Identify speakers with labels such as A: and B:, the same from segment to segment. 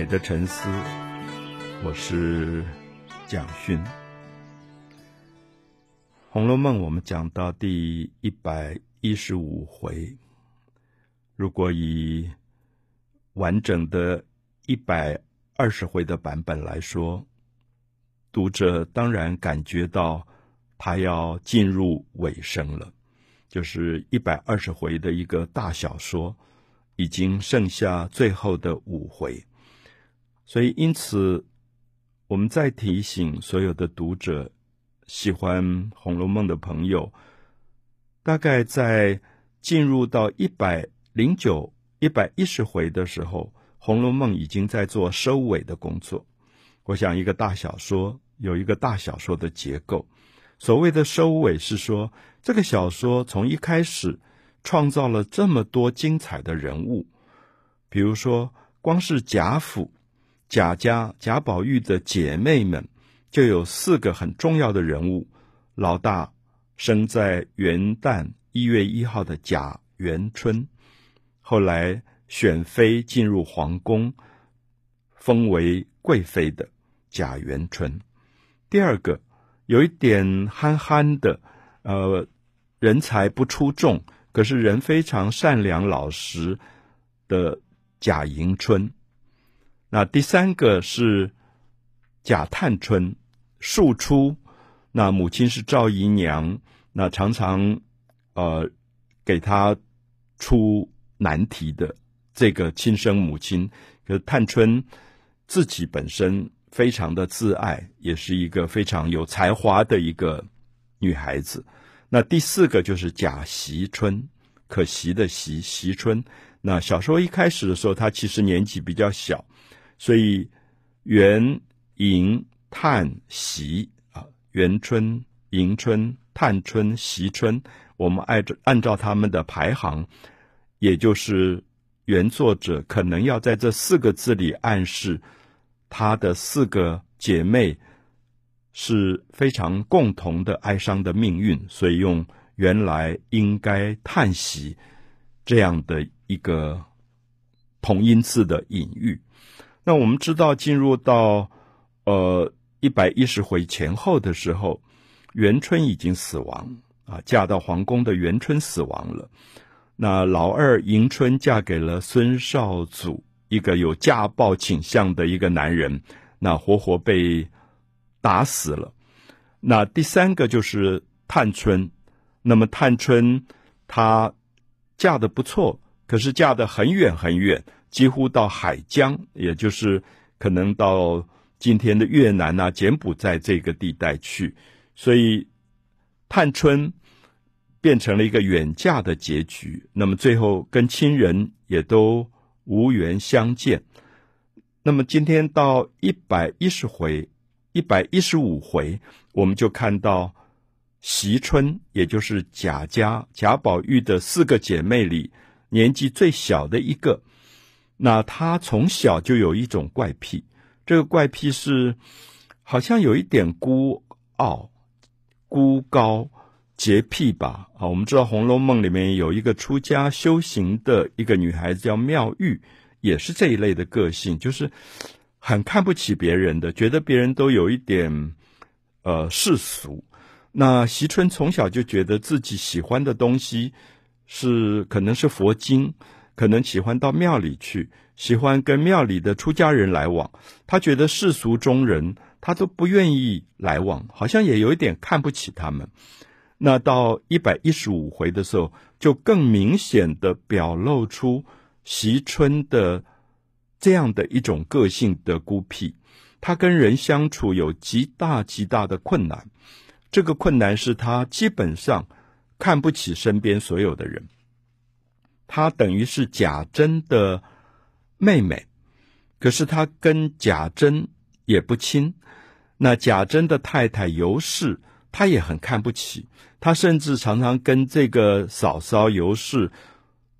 A: 美的沉思，我是蒋勋。《红楼梦》我们讲到第一百一十五回，如果以完整的一百二十回的版本来说，读者当然感觉到他要进入尾声了，就是一百二十回的一个大小说。已经剩下最后的五回，所以因此，我们再提醒所有的读者，喜欢《红楼梦》的朋友，大概在进入到一百零九、一百一十回的时候，《红楼梦》已经在做收尾的工作。我想，一个大小说有一个大小说的结构，所谓的收尾是说，这个小说从一开始。创造了这么多精彩的人物，比如说，光是贾府、贾家、贾宝玉的姐妹们，就有四个很重要的人物。老大生在元旦一月一号的贾元春，后来选妃进入皇宫，封为贵妃的贾元春。第二个有一点憨憨的，呃，人才不出众。可是人非常善良老实的贾迎春，那第三个是贾探春，庶出，那母亲是赵姨娘，那常常呃给她出难题的这个亲生母亲。可探春自己本身非常的自爱，也是一个非常有才华的一个女孩子。那第四个就是贾惜春，可惜的惜，惜春。那小说一开始的时候，她其实年纪比较小，所以元、迎、探、惜啊，元春、迎春、探春、惜春，我们按照按照他们的排行，也就是原作者可能要在这四个字里暗示他的四个姐妹。是非常共同的哀伤的命运，所以用原来应该叹息这样的一个同音字的隐喻。那我们知道，进入到呃一百一十回前后的时候，元春已经死亡啊，嫁到皇宫的元春死亡了。那老二迎春嫁给了孙绍祖，一个有家暴倾向的一个男人，那活活被。打死了。那第三个就是探春，那么探春她嫁的不错，可是嫁的很远很远，几乎到海疆，也就是可能到今天的越南啊、柬埔寨这个地带去，所以探春变成了一个远嫁的结局。那么最后跟亲人也都无缘相见。那么今天到一百一十回。一百一十五回，我们就看到惜春，也就是贾家贾宝玉的四个姐妹里年纪最小的一个。那他从小就有一种怪癖，这个怪癖是好像有一点孤傲、孤高、洁癖吧？啊，我们知道《红楼梦》里面有一个出家修行的一个女孩子叫妙玉，也是这一类的个性，就是。很看不起别人的，觉得别人都有一点呃世俗。那惜春从小就觉得自己喜欢的东西是可能是佛经，可能喜欢到庙里去，喜欢跟庙里的出家人来往。他觉得世俗中人他都不愿意来往，好像也有一点看不起他们。那到一百一十五回的时候，就更明显的表露出惜春的。这样的一种个性的孤僻，他跟人相处有极大极大的困难。这个困难是他基本上看不起身边所有的人。她等于是贾珍的妹妹，可是她跟贾珍也不亲。那贾珍的太太尤氏，她也很看不起。她甚至常常跟这个嫂嫂尤氏，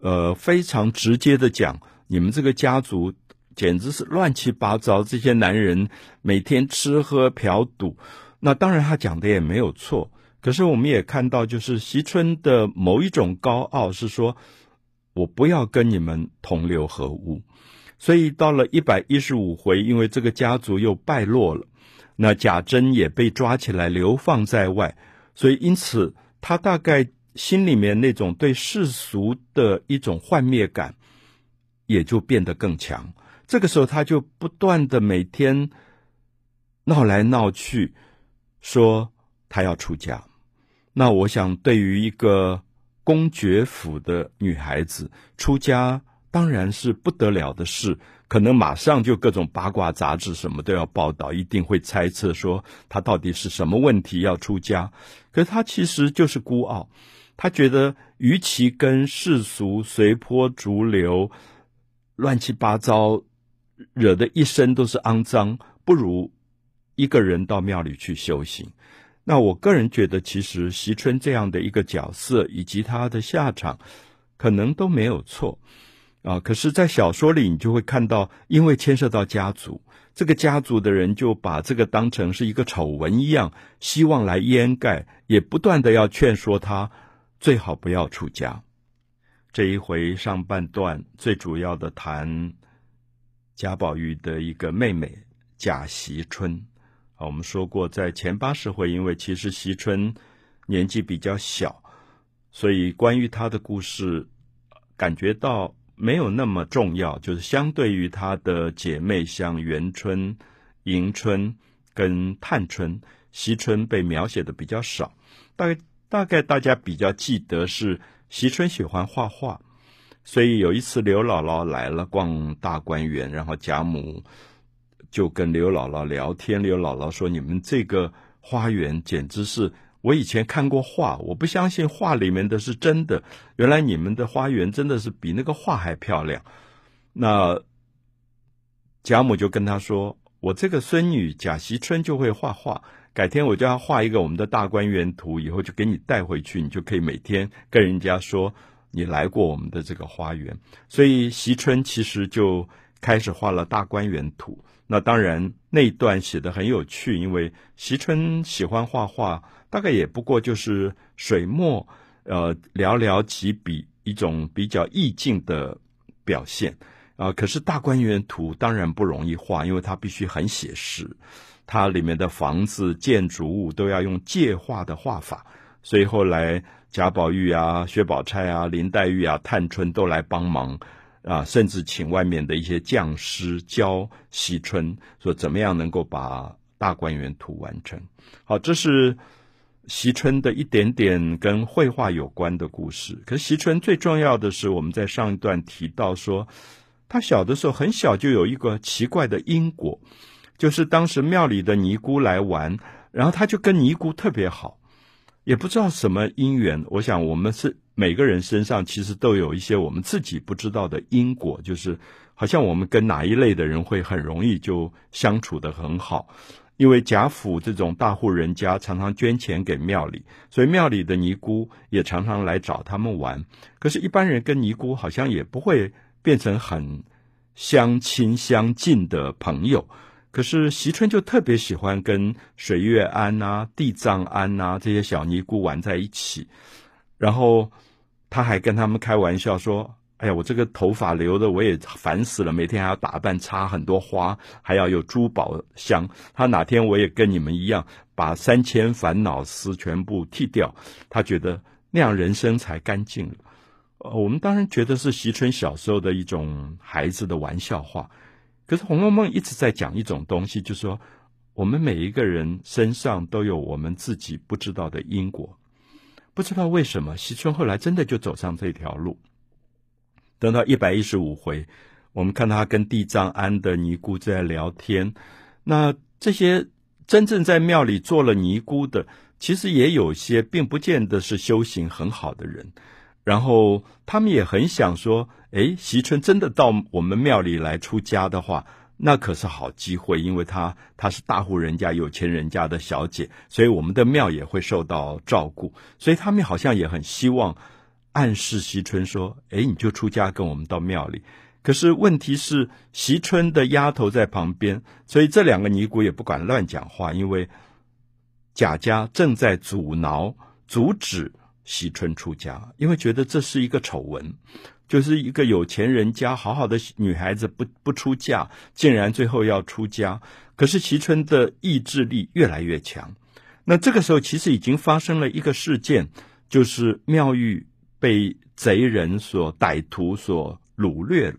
A: 呃，非常直接的讲：你们这个家族。简直是乱七八糟！这些男人每天吃喝嫖赌，那当然他讲的也没有错。可是我们也看到，就是惜春的某一种高傲，是说我不要跟你们同流合污。所以到了一百一十五回，因为这个家族又败落了，那贾珍也被抓起来流放在外，所以因此他大概心里面那种对世俗的一种幻灭感也就变得更强。这个时候，他就不断的每天闹来闹去，说他要出家。那我想，对于一个公爵府的女孩子出家，当然是不得了的事。可能马上就各种八卦杂志什么都要报道，一定会猜测说她到底是什么问题要出家。可是她其实就是孤傲，她觉得与其跟世俗随波逐流、乱七八糟，惹得一身都是肮脏，不如一个人到庙里去修行。那我个人觉得，其实惜春这样的一个角色以及他的下场，可能都没有错啊。可是，在小说里，你就会看到，因为牵涉到家族，这个家族的人就把这个当成是一个丑闻一样，希望来掩盖，也不断的要劝说他最好不要出家。这一回上半段最主要的谈贾宝玉的一个妹妹贾惜春。我们说过，在前八十回，因为其实惜春年纪比较小，所以关于她的故事，感觉到没有那么重要。就是相对于她的姐妹，像元春、迎春跟探春，惜春被描写的比较少。大概大概大家比较记得是惜春喜欢画画，所以有一次刘姥姥来了逛大观园，然后贾母。就跟刘姥姥聊天，刘姥姥说：“你们这个花园简直是我以前看过画，我不相信画里面的是真的。原来你们的花园真的是比那个画还漂亮。”那贾母就跟他说：“我这个孙女贾惜春就会画画，改天我就要画一个我们的大观园图，以后就给你带回去，你就可以每天跟人家说你来过我们的这个花园。”所以惜春其实就开始画了大观园图。那当然，那一段写得很有趣，因为席春喜欢画画，大概也不过就是水墨，呃，寥寥几笔，一种比较意境的表现啊、呃。可是大观园图当然不容易画，因为它必须很写实，它里面的房子、建筑物都要用借画的画法，所以后来贾宝玉啊、薛宝钗啊、林黛玉啊、探春都来帮忙。啊，甚至请外面的一些匠师教惜春，说怎么样能够把大观园图完成。好，这是惜春的一点点跟绘画有关的故事。可是惜春最重要的是，我们在上一段提到说，他小的时候很小就有一个奇怪的因果，就是当时庙里的尼姑来玩，然后他就跟尼姑特别好，也不知道什么因缘。我想我们是。每个人身上其实都有一些我们自己不知道的因果，就是好像我们跟哪一类的人会很容易就相处得很好。因为贾府这种大户人家常常捐钱给庙里，所以庙里的尼姑也常常来找他们玩。可是，一般人跟尼姑好像也不会变成很相亲相近的朋友。可是，惜春就特别喜欢跟水月庵啊、地藏庵啊这些小尼姑玩在一起。然后他还跟他们开玩笑说：“哎呀，我这个头发留的我也烦死了，每天还要打扮，插很多花，还要有珠宝香。他哪天我也跟你们一样，把三千烦恼丝全部剃掉，他觉得那样人生才干净了。我们当然觉得是惜春小时候的一种孩子的玩笑话。可是《红楼梦》一直在讲一种东西，就说我们每一个人身上都有我们自己不知道的因果。”不知道为什么，惜春后来真的就走上这条路。等到一百一十五回，我们看到他跟地藏庵的尼姑在聊天。那这些真正在庙里做了尼姑的，其实也有些并不见得是修行很好的人。然后他们也很想说：“诶，惜春真的到我们庙里来出家的话。”那可是好机会，因为她她是大户人家、有钱人家的小姐，所以我们的庙也会受到照顾。所以他们好像也很希望暗示惜春说：“哎，你就出家跟我们到庙里。”可是问题是，惜春的丫头在旁边，所以这两个尼姑也不敢乱讲话，因为贾家正在阻挠、阻止惜春出家，因为觉得这是一个丑闻，就是一个有钱人家好好的女孩子不不出嫁，竟然最后要出家。可是惜春的意志力越来越强。那这个时候，其实已经发生了一个事件，就是妙玉被贼人所歹徒所掳掠了。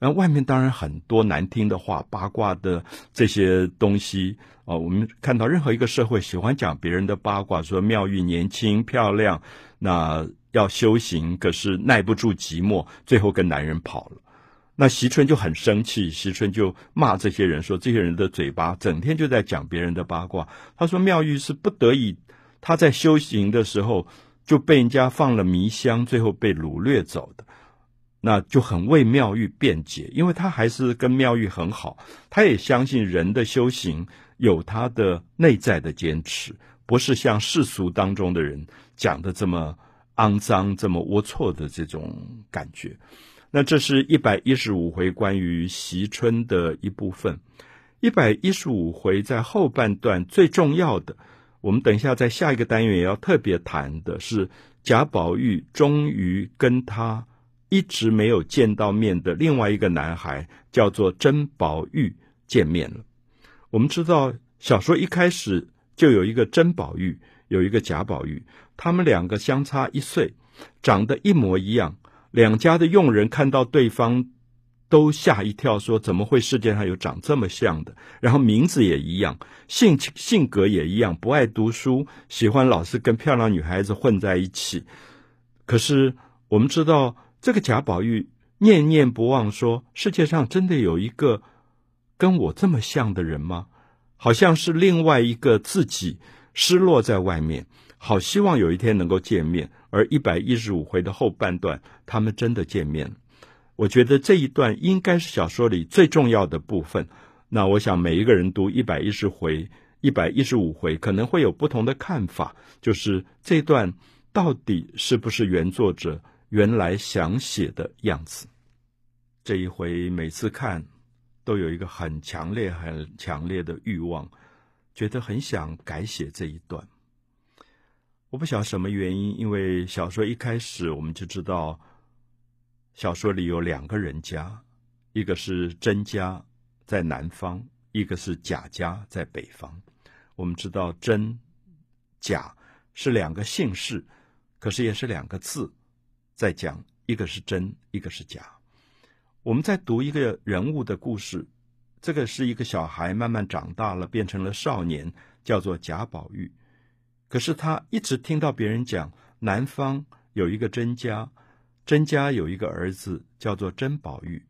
A: 那外面当然很多难听的话、八卦的这些东西啊。我们看到任何一个社会喜欢讲别人的八卦，说妙玉年轻漂亮，那要修行，可是耐不住寂寞，最后跟男人跑了。那惜春就很生气，惜春就骂这些人说：“这些人的嘴巴整天就在讲别人的八卦。”他说：“妙玉是不得已，他在修行的时候就被人家放了迷香，最后被掳掠走的。”那就很为妙玉辩解，因为他还是跟妙玉很好，他也相信人的修行有他的内在的坚持，不是像世俗当中的人讲的这么肮脏、这么龌龊的这种感觉。那这是一百一十五回关于惜春的一部分。一百一十五回在后半段最重要的，我们等一下在下一个单元也要特别谈的是贾宝玉终于跟他。一直没有见到面的另外一个男孩叫做甄宝玉见面了。我们知道小说一开始就有一个甄宝玉，有一个贾宝玉，他们两个相差一岁，长得一模一样。两家的佣人看到对方都吓一跳，说：“怎么会世界上有长这么像的？”然后名字也一样，性性格也一样，不爱读书，喜欢老是跟漂亮女孩子混在一起。可是我们知道。这个贾宝玉念念不忘说：“世界上真的有一个跟我这么像的人吗？好像是另外一个自己失落在外面，好希望有一天能够见面。”而一百一十五回的后半段，他们真的见面。我觉得这一段应该是小说里最重要的部分。那我想每一个人读一百一十回、一百一十五回，可能会有不同的看法，就是这段到底是不是原作者原来想写的样子，这一回每次看都有一个很强烈、很强烈的欲望，觉得很想改写这一段。我不晓什么原因，因为小说一开始我们就知道，小说里有两个人家，一个是甄家在南方，一个是贾家在北方。我们知道甄、贾是两个姓氏，可是也是两个字。在讲一个是真，一个是假。我们在读一个人物的故事，这个是一个小孩慢慢长大了，变成了少年，叫做贾宝玉。可是他一直听到别人讲，南方有一个甄家，甄家有一个儿子叫做甄宝玉。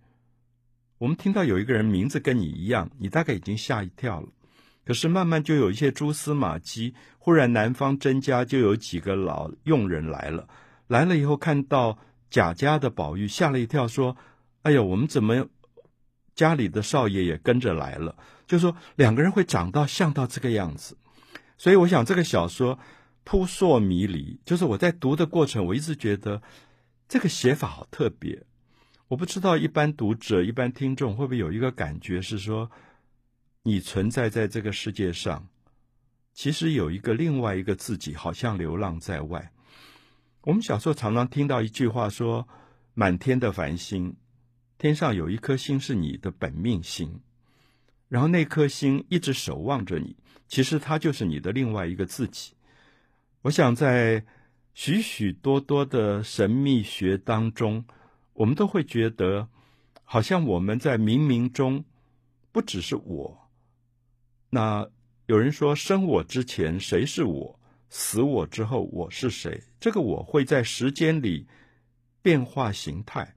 A: 我们听到有一个人名字跟你一样，你大概已经吓一跳了。可是慢慢就有一些蛛丝马迹，忽然南方甄家就有几个老佣人来了。来了以后，看到贾家的宝玉，吓了一跳，说：“哎呀，我们怎么家里的少爷也跟着来了？”就说两个人会长到像到这个样子，所以我想这个小说扑朔迷离。就是我在读的过程，我一直觉得这个写法好特别。我不知道一般读者、一般听众会不会有一个感觉是说，你存在在这个世界上，其实有一个另外一个自己，好像流浪在外。我们小时候常常听到一句话说：“满天的繁星，天上有一颗星是你的本命星，然后那颗星一直守望着你，其实它就是你的另外一个自己。”我想在许许多多的神秘学当中，我们都会觉得，好像我们在冥冥中不只是我。那有人说，生我之前谁是我？死我之后，我是谁？这个我会在时间里变化形态，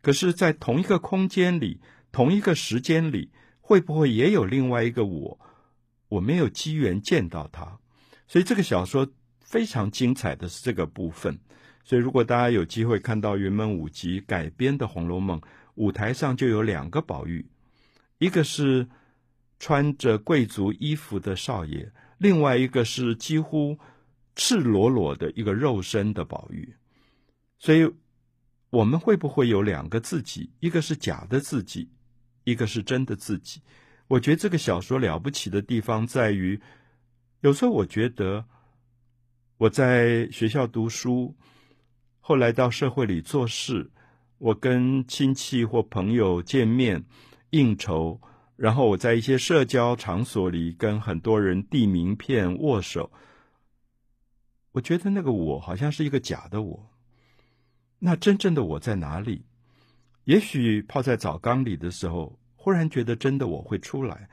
A: 可是，在同一个空间里、同一个时间里，会不会也有另外一个我？我没有机缘见到他，所以这个小说非常精彩的是这个部分。所以，如果大家有机会看到云门舞集改编的《红楼梦》，舞台上就有两个宝玉，一个是穿着贵族衣服的少爷，另外一个是几乎。赤裸裸的一个肉身的宝玉，所以我们会不会有两个自己？一个是假的自己，一个是真的自己。我觉得这个小说了不起的地方在于，有时候我觉得我在学校读书，后来到社会里做事，我跟亲戚或朋友见面应酬，然后我在一些社交场所里跟很多人递名片、握手。我觉得那个我好像是一个假的我，那真正的我在哪里？也许泡在澡缸里的时候，忽然觉得真的我会出来，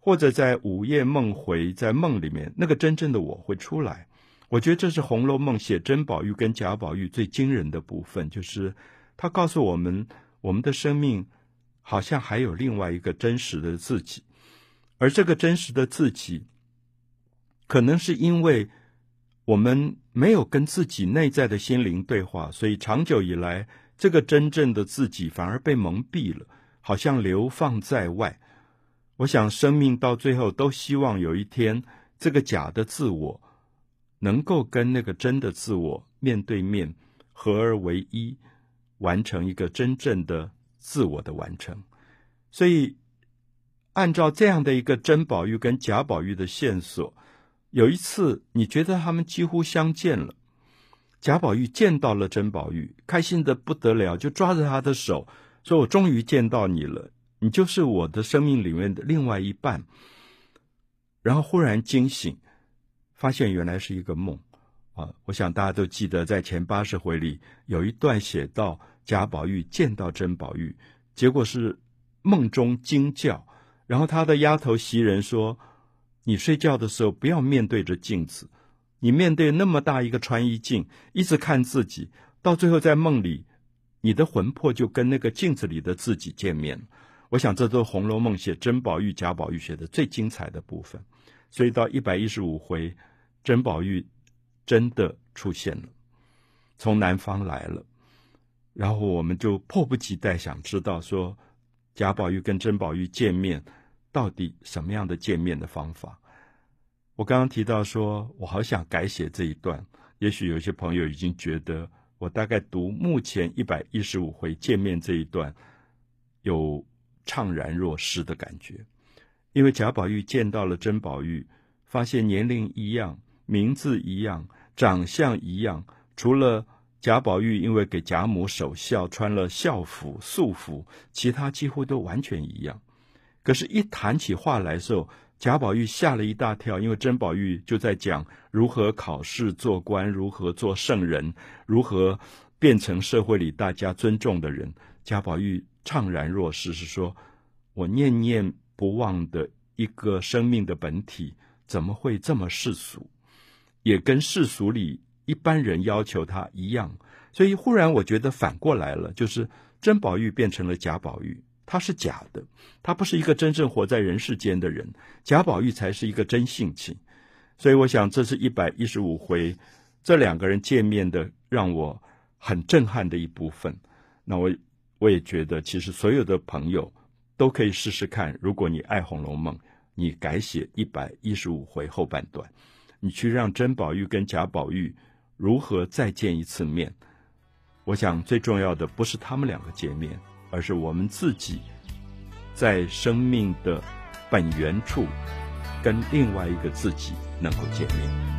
A: 或者在午夜梦回，在梦里面，那个真正的我会出来。我觉得这是《红楼梦》写真宝玉跟贾宝玉最惊人的部分，就是他告诉我们，我们的生命好像还有另外一个真实的自己，而这个真实的自己，可能是因为。我们没有跟自己内在的心灵对话，所以长久以来，这个真正的自己反而被蒙蔽了，好像流放在外。我想，生命到最后都希望有一天，这个假的自我能够跟那个真的自我面对面，合而为一，完成一个真正的自我的完成。所以，按照这样的一个真宝玉跟假宝玉的线索。有一次，你觉得他们几乎相见了。贾宝玉见到了甄宝玉，开心的不得了，就抓着他的手，说：“我终于见到你了，你就是我的生命里面的另外一半。”然后忽然惊醒，发现原来是一个梦。啊，我想大家都记得，在前八十回里有一段写到贾宝玉见到甄宝玉，结果是梦中惊叫，然后他的丫头袭人说。你睡觉的时候不要面对着镜子，你面对那么大一个穿衣镜，一直看自己，到最后在梦里，你的魂魄就跟那个镜子里的自己见面。我想这都是《红楼梦》写真宝玉、贾宝玉写的最精彩的部分。所以到一百一十五回，真宝玉真的出现了，从南方来了，然后我们就迫不及待想知道说，贾宝玉跟甄宝玉见面。到底什么样的见面的方法？我刚刚提到说，我好想改写这一段。也许有些朋友已经觉得，我大概读目前一百一十五回见面这一段，有怅然若失的感觉。因为贾宝玉见到了甄宝玉，发现年龄一样，名字一样，长相一样，除了贾宝玉因为给贾母守孝穿了孝服素服，其他几乎都完全一样。可是，一谈起话来的时候，贾宝玉吓了一大跳，因为甄宝玉就在讲如何考试做官，如何做圣人，如何变成社会里大家尊重的人。贾宝玉怅然若失，是说：“我念念不忘的一个生命的本体，怎么会这么世俗？也跟世俗里一般人要求他一样。”所以，忽然我觉得反过来了，就是甄宝玉变成了贾宝玉。他是假的，他不是一个真正活在人世间的人。贾宝玉才是一个真性情，所以我想这是一百一十五回这两个人见面的让我很震撼的一部分。那我我也觉得，其实所有的朋友都可以试试看，如果你爱《红楼梦》，你改写一百一十五回后半段，你去让甄宝玉跟贾宝玉如何再见一次面。我想最重要的不是他们两个见面。而是我们自己在生命的本源处，跟另外一个自己能够见面。